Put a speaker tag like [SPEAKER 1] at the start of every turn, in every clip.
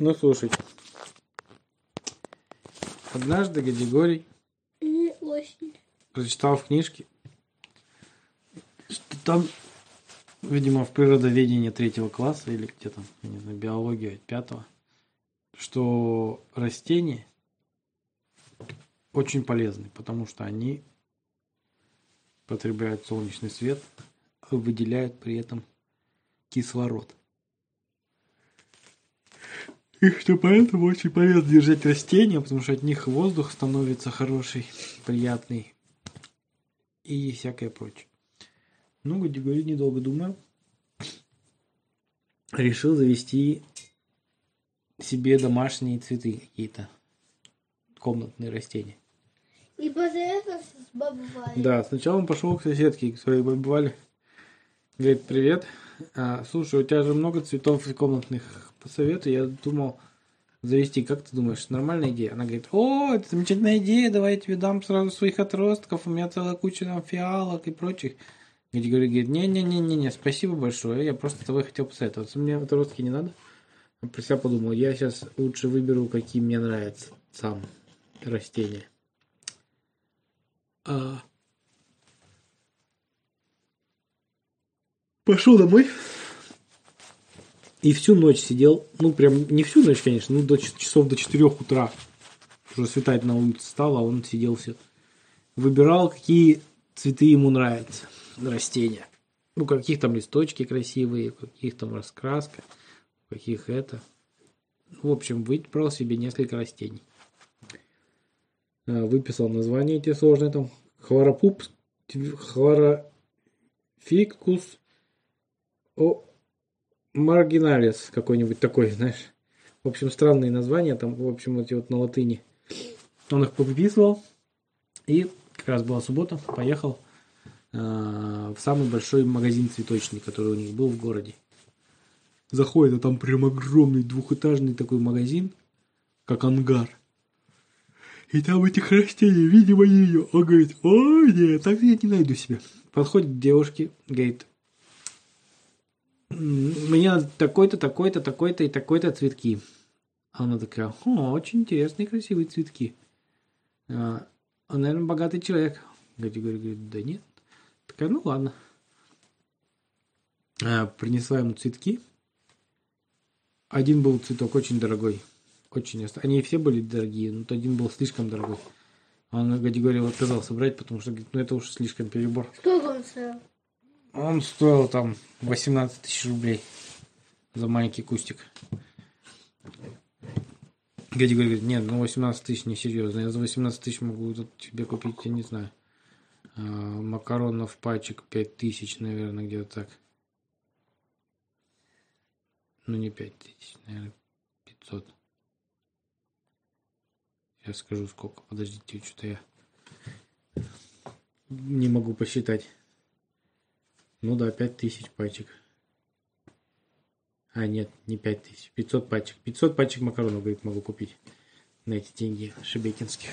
[SPEAKER 1] Ну, слушайте. Однажды Гадигорий прочитал в книжке, что там, видимо, в природоведении третьего класса или где там, я не знаю, биология пятого, что растения очень полезны, потому что они потребляют солнечный свет, выделяют при этом кислород. И что поэтому очень полезно держать растения, потому что от них воздух становится хороший, приятный и всякое прочее. Ну, Гадигорий, недолго думая, решил завести себе домашние цветы какие-то, комнатные растения.
[SPEAKER 2] И посоветовался с бабой Валей.
[SPEAKER 1] Да, сначала он пошел к соседке, к своей бабе Вале. Говорит, привет. А, слушай, у тебя же много цветов комнатных. Посоветуй. Я думал завести. Как ты думаешь, нормальная идея? Она говорит, о, это замечательная идея. Давай я тебе дам сразу своих отростков. У меня целая куча там фиалок и прочих. Григорий говорит, не-не-не-не, спасибо большое. Я просто с тобой хотел посоветоваться. Мне отростки не надо. Я про себя подумал, я сейчас лучше выберу, какие мне нравятся сам растения. А, Пошел домой. И всю ночь сидел, ну прям не всю ночь, конечно, ну до часов до 4 утра. Уже светать на улице стало, а он сидел все. Выбирал, какие цветы ему нравятся, растения. Ну, каких там листочки красивые, каких там раскраска, каких это. В общем, выбрал себе несколько растений. А, Выписал название эти сложные там. Хлоропуп, хлорофикус, о, маргиналис какой-нибудь такой, знаешь. В общем, странные названия там, в общем, эти вот на латыни. Он их пописывал. И как раз была суббота, поехал э, в самый большой магазин цветочный, который у них был в городе. Заходит, а там прям огромный двухэтажный такой магазин, как ангар. И там этих растений, видимо, ее. Он говорит, ой, нет, так я не найду себе. Подходит к девушке, говорит, «М, мне надо такой-то, такой-то, такой-то и такой-то цветки. А Она такая, о, очень интересные, красивые цветки. А, Он, наверное, богатый человек. Гадигорий говорит, да нет. Такая, ну ладно. А, Принесла ему цветки. Один был цветок очень дорогой. Очень. Они все были дорогие, но один был слишком дорогой. Он Гадигорий отказался брать, потому что говорит, ну это уж слишком перебор.
[SPEAKER 2] Сколько он стоил?
[SPEAKER 1] Он стоил там 18 тысяч рублей за маленький кустик. Гади говорит, нет, ну 18 тысяч несерьезно. Я за 18 тысяч могу тут тебе купить, я не знаю, а, макаронов пачек 5 тысяч, наверное, где-то так. Ну не 5 тысяч, наверное, 500. Я скажу сколько, подождите, что-то я не могу посчитать. Ну да, 5000 пачек. А, нет, не 5000. 500 пачек. 500 пачек макаронов, говорит, могу купить на эти деньги шебекинских.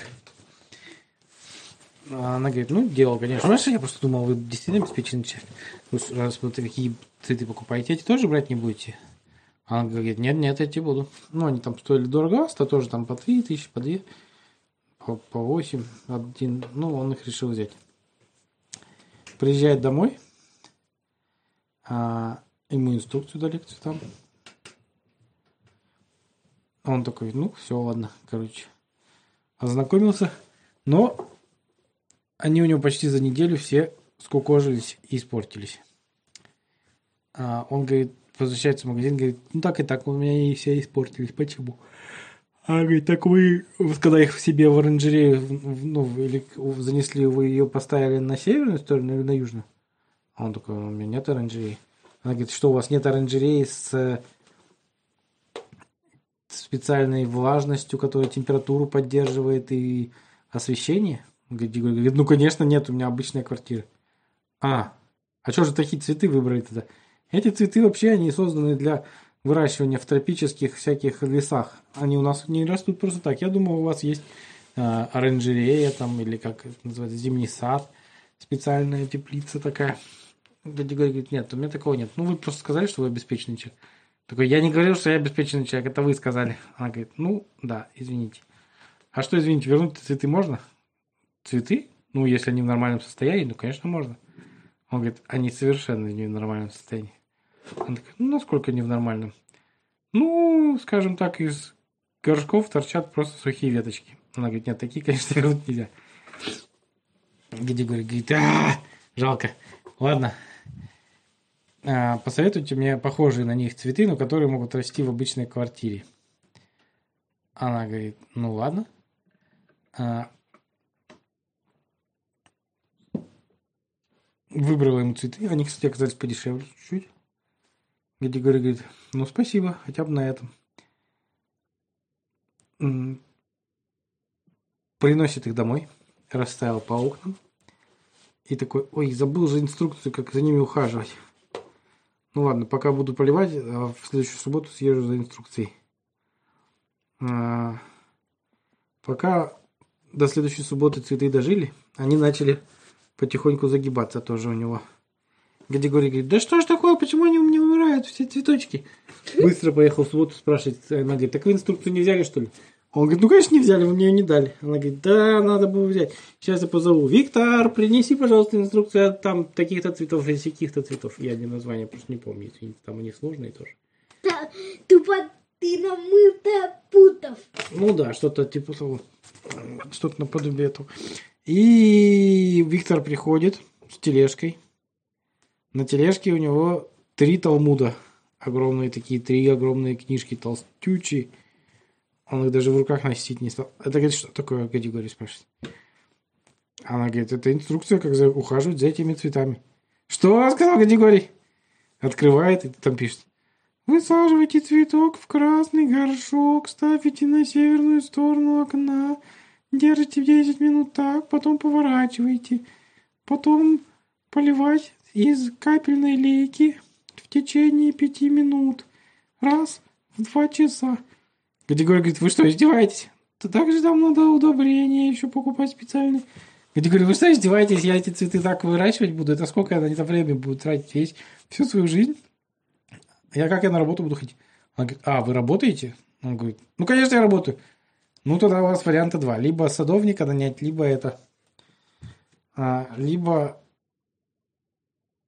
[SPEAKER 1] А Она говорит, ну, дело, конечно. Знаешь, я просто думал, вы действительно. Вы с- раз вы такие цветы покупаете, эти тоже брать не будете? Она говорит, нет, нет, эти буду. Ну, они там стоили дорого, а тоже там по 3 тысячи, по 2, по, по 8, один. Ну, он их решил взять. Приезжает домой, а, ему инструкцию дали к цветам. Он такой, ну, все, ладно, короче. Ознакомился, но они у него почти за неделю все скукожились и испортились. А, он говорит, возвращается в магазин, говорит, ну так и так, у меня и все испортились. Почему? А говорит, так вы, когда их в себе в оранжерею, ну, или занесли, вы ее поставили на северную сторону или на южную? Он такой, у меня нет оранжереи. Она говорит, что у вас нет оранжереи с специальной влажностью, которая температуру поддерживает и освещение? Говорит, ну, конечно, нет, у меня обычная квартира. А, а что же такие цветы выбрали тогда? Эти цветы вообще, они созданы для выращивания в тропических всяких лесах. Они у нас не растут просто так. Я думаю, у вас есть э, оранжерея там, или как это называется, зимний сад, специальная теплица такая. Гадигорий говорит, нет, у меня такого нет. Ну, вы просто сказали, что вы обеспеченный человек. Такой, я не говорил, что я обеспеченный человек, это вы сказали. Она говорит, ну, да, извините. А что, извините, вернуть цветы можно? Цветы? Ну, если они в нормальном состоянии, ну, конечно, можно. Он говорит, они совершенно не в нормальном состоянии. Она такая, ну, насколько не в нормальном? Ну, скажем так, из горшков торчат просто сухие веточки. Она говорит, нет, такие, конечно, вернуть нельзя. Гиди говорит, говорит, а, жалко. Ладно, посоветуйте мне похожие на них цветы, но которые могут расти в обычной квартире. Она говорит, ну ладно. А, выбрала ему цветы. Они, кстати, оказались подешевле чуть-чуть. Где говорит, ну спасибо, хотя бы на этом. Приносит их домой, расставил по окнам. И такой, ой, забыл же инструкцию, как за ними ухаживать. Ну ладно, пока буду поливать, а в следующую субботу съезжу за инструкцией. А, пока до следующей субботы цветы дожили, они начали потихоньку загибаться тоже у него. Григорий говорит, да что ж такое, почему они у меня умирают, все цветочки? Быстро поехал в субботу спрашивать. Она говорит, так вы инструкцию не взяли, что ли? Он говорит, ну, конечно, не взяли, вы мне ее не дали. Она говорит, да, надо было взять. Сейчас я позову. Виктор, принеси, пожалуйста, инструкцию там таких-то цветов и таких-то цветов. Я не название просто не помню, извините, там у них сложные тоже.
[SPEAKER 2] Да, тупо ты намыто путов.
[SPEAKER 1] Ну да, что-то типа того. Что-то наподобие этого. И Виктор приходит с тележкой. На тележке у него три талмуда. Огромные такие, три огромные книжки толстючие. Он их даже в руках носить не стал. Это, говорит, что такое категория спрашивает? Она говорит, это инструкция, как за, ухаживать за этими цветами. Что сказал категорий? Открывает и там пишет. Высаживайте цветок в красный горшок, ставите на северную сторону окна, держите 10 минут так, потом поворачивайте, потом поливать из капельной лейки в течение 5 минут, раз в 2 часа. Григорий говорит, вы что, издеваетесь? То так же там надо удобрения еще покупать специальные. Григорий, вы что, издеваетесь? Я эти цветы так выращивать буду? Это сколько они там время будут тратить? Весь, всю свою жизнь? Я как я на работу буду ходить? Она говорит, а, вы работаете? Он говорит, ну, конечно, я работаю. Ну, тогда у вас варианта два. Либо садовника нанять, либо это... А, либо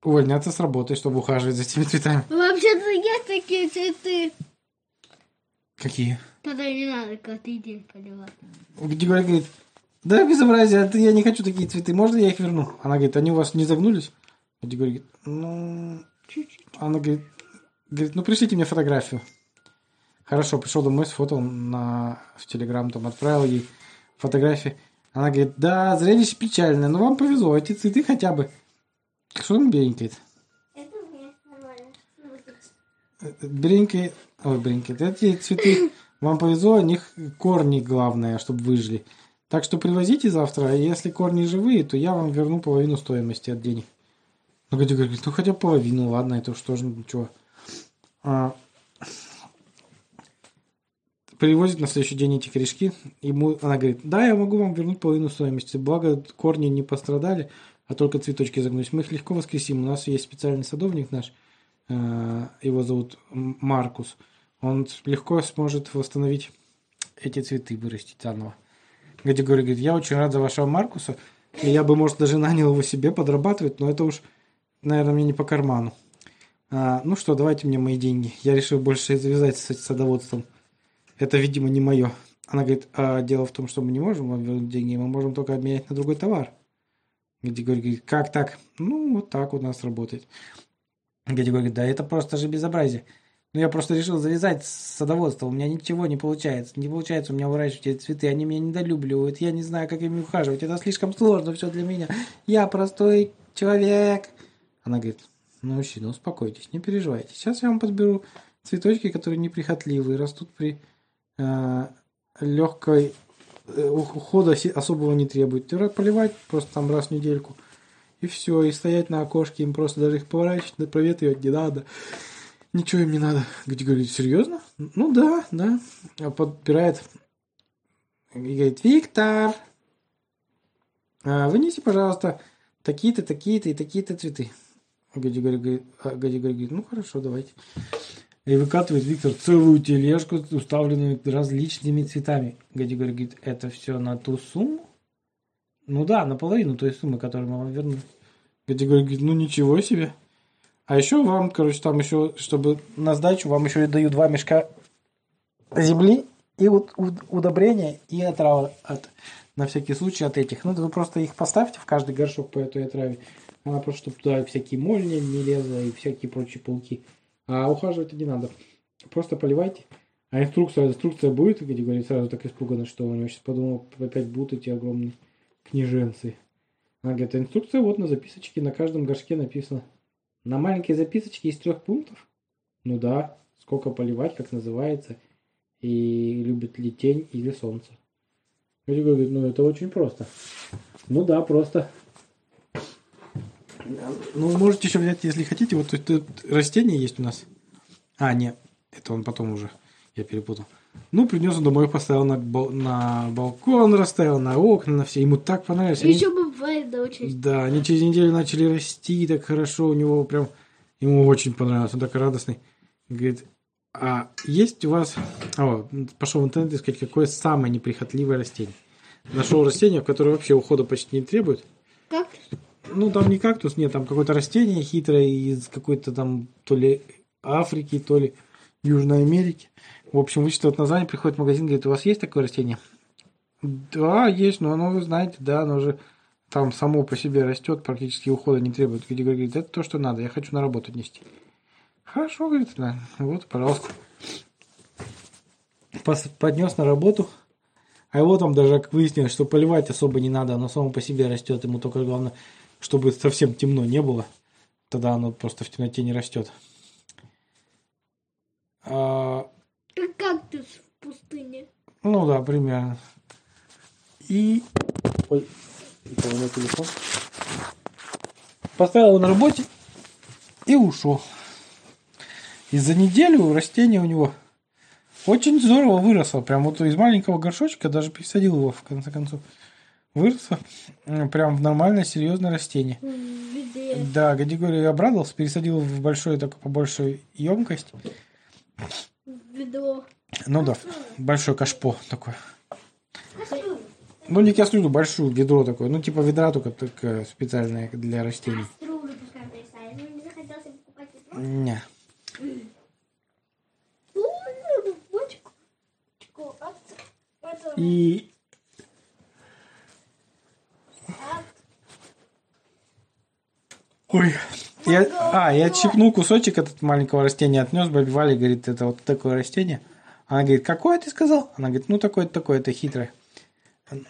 [SPEAKER 1] увольняться с работы, чтобы ухаживать за этими цветами.
[SPEAKER 2] Вообще-то есть такие цветы.
[SPEAKER 1] Какие?
[SPEAKER 2] Тогда не надо каждый день поливать.
[SPEAKER 1] Григорий говорит, да, безобразие, это я не хочу такие цветы, можно я их верну? Она говорит, они у вас не загнулись? Григорий говорит, ну, чуть-чуть. Она говорит, говорит, ну, пришлите мне фотографию. Хорошо, пришел домой, сфотал на, в Телеграм, там отправил ей фотографии. Она говорит, да, зрелище печальное, но вам повезло, эти цветы хотя бы. Что он беленькает? Бренькает, ой, бренькает, эти цветы, вам повезло, у них корни главное, чтобы выжили. Так что привозите завтра, а если корни живые, то я вам верну половину стоимости от денег. Ну, Гадя говорит, ну хотя половину, ладно, это что же, ничего. А, привозит на следующий день эти корешки. Ему, она говорит, да, я могу вам вернуть половину стоимости. Благо, корни не пострадали, а только цветочки загнулись. Мы их легко воскресим. У нас есть специальный садовник наш, его зовут Маркус. Он легко сможет восстановить эти цветы, вырастить заново. Гадя говорит, я очень рад за вашего Маркуса. И я бы, может, даже нанял его себе подрабатывать, но это уж, наверное, мне не по карману. А, ну что, давайте мне мои деньги. Я решил больше завязать с садоводством. Это, видимо, не мое. Она говорит, а дело в том, что мы не можем вам вернуть деньги, мы можем только обменять на другой товар. Григорий говорит, как так? Ну, вот так у нас работает. Григорий говорит, да это просто же безобразие. Ну, я просто решил завязать с садоводством. У меня ничего не получается. Не получается у меня выращивать эти цветы. Они меня недолюбливают. Я не знаю, как ими ухаживать. Это слишком сложно все для меня. Я простой человек. Она говорит, ну, мужчина, успокойтесь, не переживайте. Сейчас я вам подберу цветочки, которые неприхотливые, растут при э, легкой э, ухода особого не требует. Поливать просто там раз в недельку. И все, и стоять на окошке, им просто даже их поворачивать, проветривать не надо. Ничего им не надо. Где говорит, серьезно? Ну да, да. А подбирает и говорит, Виктор, а, вынеси, пожалуйста, такие-то, такие-то и такие-то цветы. Гади говорит, а Гади говорит, ну хорошо, давайте. И выкатывает Виктор целую тележку, уставленную различными цветами. Гадигорий говорит, это все на ту сумму? Ну да, наполовину той суммы, которую мы вам вернули. Гадигорий говорит, ну ничего себе. А еще вам, короче, там еще, чтобы на сдачу, вам еще даю два мешка земли и вот удобрения и отрава от, на всякий случай от этих. Ну, вы просто их поставьте в каждый горшок по этой отраве. Она просто, чтобы туда всякие мольни не лезла и всякие прочие пауки. А ухаживать не надо. Просто поливайте. А инструкция, инструкция будет, где говорит сразу так испуганно, что у него сейчас подумал, опять будут эти огромные книженцы. Она говорит, инструкция вот на записочке, на каждом горшке написано. На маленькой записочке из трех пунктов? Ну да, сколько поливать, как называется, и любит ли тень или солнце. Люди говорят, ну это очень просто. Ну да, просто. Ну, можете еще взять, если хотите, вот тут растение есть у нас. А, нет, это он потом уже, я перепутал. Ну, принес он домой, поставил на, на балкон, расставил на окна, на все. Ему так понравилось.
[SPEAKER 2] Они... Еще бывает, да, очень.
[SPEAKER 1] Да, они через неделю начали расти так хорошо. У него прям, ему очень понравилось. Он такой радостный. Говорит, а есть у вас... О, пошел в интернет искать, какое самое неприхотливое растение. Нашел растение, которое вообще ухода почти не требует.
[SPEAKER 2] Кактус?
[SPEAKER 1] Ну, там не кактус, нет, там какое-то растение хитрое из какой-то там то ли Африки, то ли Южной Америки. В общем, вычитывает название, приходит в магазин, говорит, у вас есть такое растение? Да, есть, но оно, вы знаете, да, оно же там само по себе растет, практически ухода не требует. Где говорит, это то, что надо, я хочу на работу нести. Хорошо, говорит, да, вот, пожалуйста. Поднес на работу, а его там даже, как выяснилось, что поливать особо не надо, оно само по себе растет, ему только главное, чтобы совсем темно не было, тогда оно просто в темноте не растет.
[SPEAKER 2] А, как кактус в пустыне.
[SPEAKER 1] Ну да, примерно. И... Ой, у меня телефон. Поставил его на работе и ушел. И за неделю растение у него очень здорово выросло. Прям вот из маленького горшочка даже пересадил его, в конце концов. Выросло прям в нормальное, серьезное растение.
[SPEAKER 2] Где?
[SPEAKER 1] Да, Гадигорий обрадовался, пересадил в большую, такую побольшую емкость.
[SPEAKER 2] Ведро.
[SPEAKER 1] Ну да, большое кашпо такое. Ну, не кастрюлю, большую ведро такое. Ну, типа ведра только такое специальное для растений.
[SPEAKER 2] Ну, не?
[SPEAKER 1] Не. И... Ой, я, а, я отщипнул кусочек этот маленького растения, отнес бабе Вале, говорит, это вот такое растение. Она говорит, какое ты сказал? Она говорит, ну такое такое, это хитрое.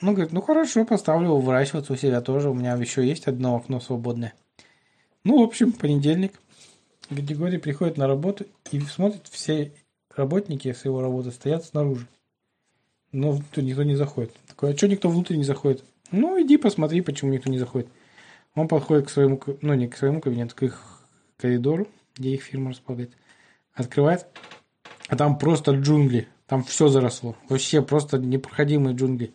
[SPEAKER 1] Ну, говорит, ну хорошо, поставлю его выращиваться у себя тоже. У меня еще есть одно окно свободное. Ну, в общем, понедельник. Григорий приходит на работу и смотрит, все работники с его работы стоят снаружи. Но никто не заходит. Такой, а что никто внутрь не заходит? Ну, иди посмотри, почему никто не заходит. Он подходит к своему, ну не к своему кабинету, к их коридору, где их фирма располагает. Открывает, а там просто джунгли. Там все заросло. Вообще просто непроходимые джунгли.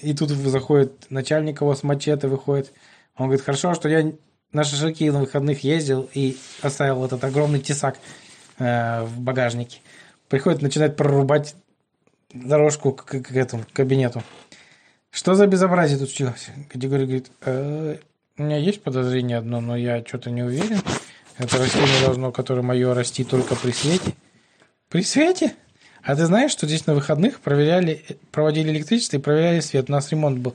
[SPEAKER 1] И тут заходит начальник его с мачете выходит. Он говорит, хорошо, что я на шашлыки на выходных ездил и оставил этот огромный тесак э, в багажнике. Приходит, начинает прорубать дорожку к, к, к этому кабинету. Что за безобразие тут случилось? Категория говорит, э, у меня есть подозрение одно, но я что-то не уверен. Это растение должно, которое мое, расти только при свете. При свете? А ты знаешь, что здесь на выходных проверяли, проводили электричество и проверяли свет. У нас ремонт был.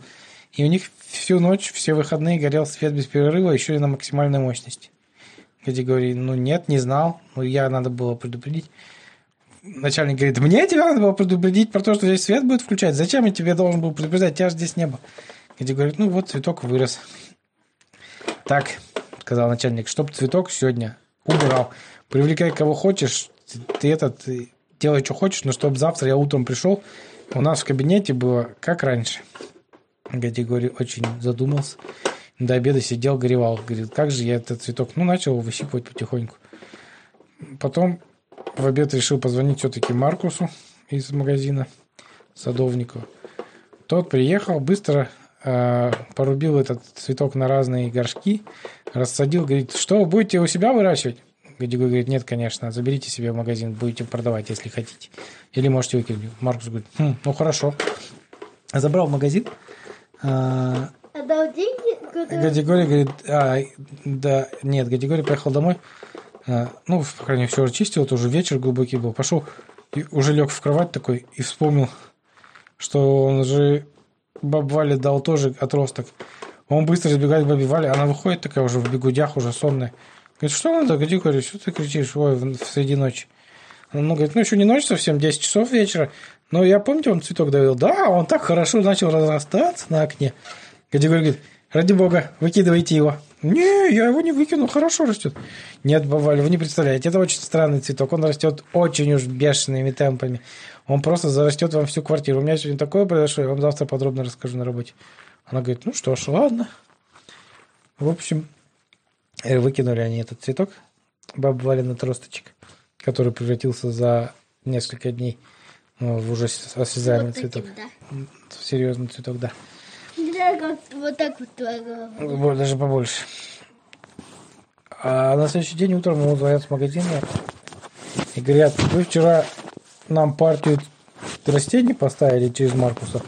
[SPEAKER 1] И у них всю ночь, все выходные горел свет без перерыва, еще и на максимальной мощности. Где говорит, ну нет, не знал. Ну, я надо было предупредить. Начальник говорит, мне тебя надо было предупредить про то, что здесь свет будет включать. Зачем я тебе должен был предупреждать? Тебя же здесь не было. Где говорит, ну вот цветок вырос. Так, сказал начальник, чтоб цветок сегодня убрал. Привлекай кого хочешь, ты этот, делай, что хочешь, но чтобы завтра я утром пришел, у нас в кабинете было как раньше. Гадигорий очень задумался. До обеда сидел, горевал. Говорит, как же я этот цветок... Ну, начал его выщипывать потихоньку. Потом в обед решил позвонить все-таки Маркусу из магазина Садовникова. Тот приехал, быстро порубил этот цветок на разные горшки, рассадил, говорит, что, будете у себя выращивать? Гадигорий говорит, нет, конечно, заберите себе в магазин, будете продавать, если хотите. Или можете выкинуть. Маркус говорит, «Хм, ну хорошо. Забрал в магазин. А,
[SPEAKER 2] Отдал деньги.
[SPEAKER 1] Гадигорий говорит, а, да, нет, Гадигорий поехал домой. А, ну, по крайней мере, все уже чистил, это уже вечер глубокий был. Пошел и уже лег в кровать такой и вспомнил, что он же баб Вале дал тоже отросток. Он быстро сбегает к бабе Вале, она выходит такая уже в бегудях, уже сонная. Говорит, что надо, Гадигорий, что ты кричишь, ой, в, среди ночи? Он говорит, ну, еще не ночь совсем, 10 часов вечера. Но я помните, он цветок давил. Да, он так хорошо начал разрастаться на окне. Гадигорий говорит, ради бога, выкидывайте его. Не, я его не выкину, хорошо растет. Нет, бабаля, вы не представляете, это очень странный цветок. Он растет очень уж бешеными темпами. Он просто зарастет вам всю квартиру. У меня сегодня такое произошло, я вам завтра подробно расскажу на работе. Она говорит, ну что ж, ладно. В общем, э, выкинули они этот цветок, баба Валина тросточек, который превратился за несколько дней ну, в уже осязаемый
[SPEAKER 2] Вот таким,
[SPEAKER 1] цветок.
[SPEAKER 2] да.
[SPEAKER 1] Серьезный цветок, да.
[SPEAKER 2] Да, как вот так вот твоя голова.
[SPEAKER 1] Даже побольше. А на следующий день утром ему звонят с магазина и говорят, вы вчера нам партию растений поставили через Маркуса.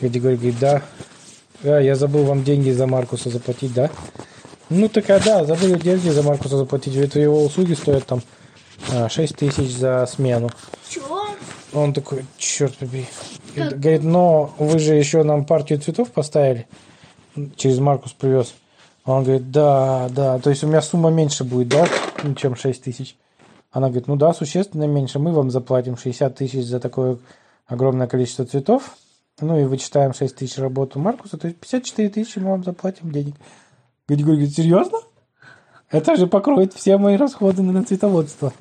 [SPEAKER 1] Гадигорий говорит, да. Да, я забыл вам деньги за Маркуса заплатить, да? Ну так а да, забыли деньги за Маркуса заплатить. Это его услуги стоят там а, 6 тысяч за смену.
[SPEAKER 2] Чё?
[SPEAKER 1] Он такой, черт побери.
[SPEAKER 2] Как?
[SPEAKER 1] Говорит, но вы же еще нам партию цветов поставили. Через Маркус привез. Он говорит, да, да. То есть у меня сумма меньше будет, да, чем 6 тысяч. Она говорит, ну да, существенно меньше. Мы вам заплатим 60 тысяч за такое огромное количество цветов. Ну и вычитаем 6 тысяч работу Маркуса. То есть 54 тысячи мы вам заплатим денег. Гадигорий говорит, серьезно? Это же покроет все мои расходы на цветоводство.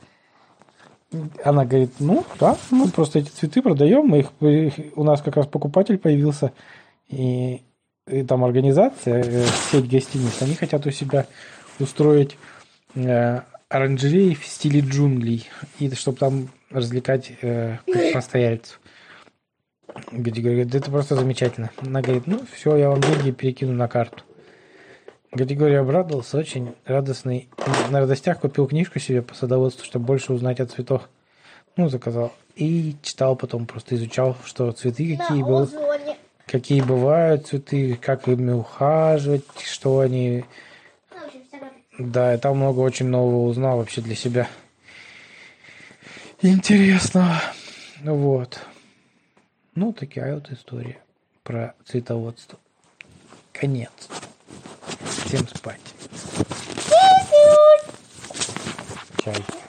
[SPEAKER 1] Она говорит, ну да, мы просто эти цветы продаем, мы их, их- у нас как раз покупатель появился, и, и там организация, э, сеть гостиниц, они хотят у себя устроить э, оранжереи в стиле джунглей, и чтобы там развлекать э, постояльцев. Говорит, да это просто замечательно. Она говорит, ну все, я вам деньги перекину на карту. Гадигорий обрадовался, очень радостный. На радостях купил книжку себе по садоводству, чтобы больше узнать о цветах. Ну, заказал. И читал потом, просто изучал, что цветы какие, бывают,
[SPEAKER 2] озоне.
[SPEAKER 1] какие бывают цветы, как ими ухаживать, что они...
[SPEAKER 2] Ну, в общем, всякое.
[SPEAKER 1] Да, и там много очень нового узнал вообще для себя. Интересно. Вот. Ну, такая вот история про цветоводство. Конец. Всем спать. Чай.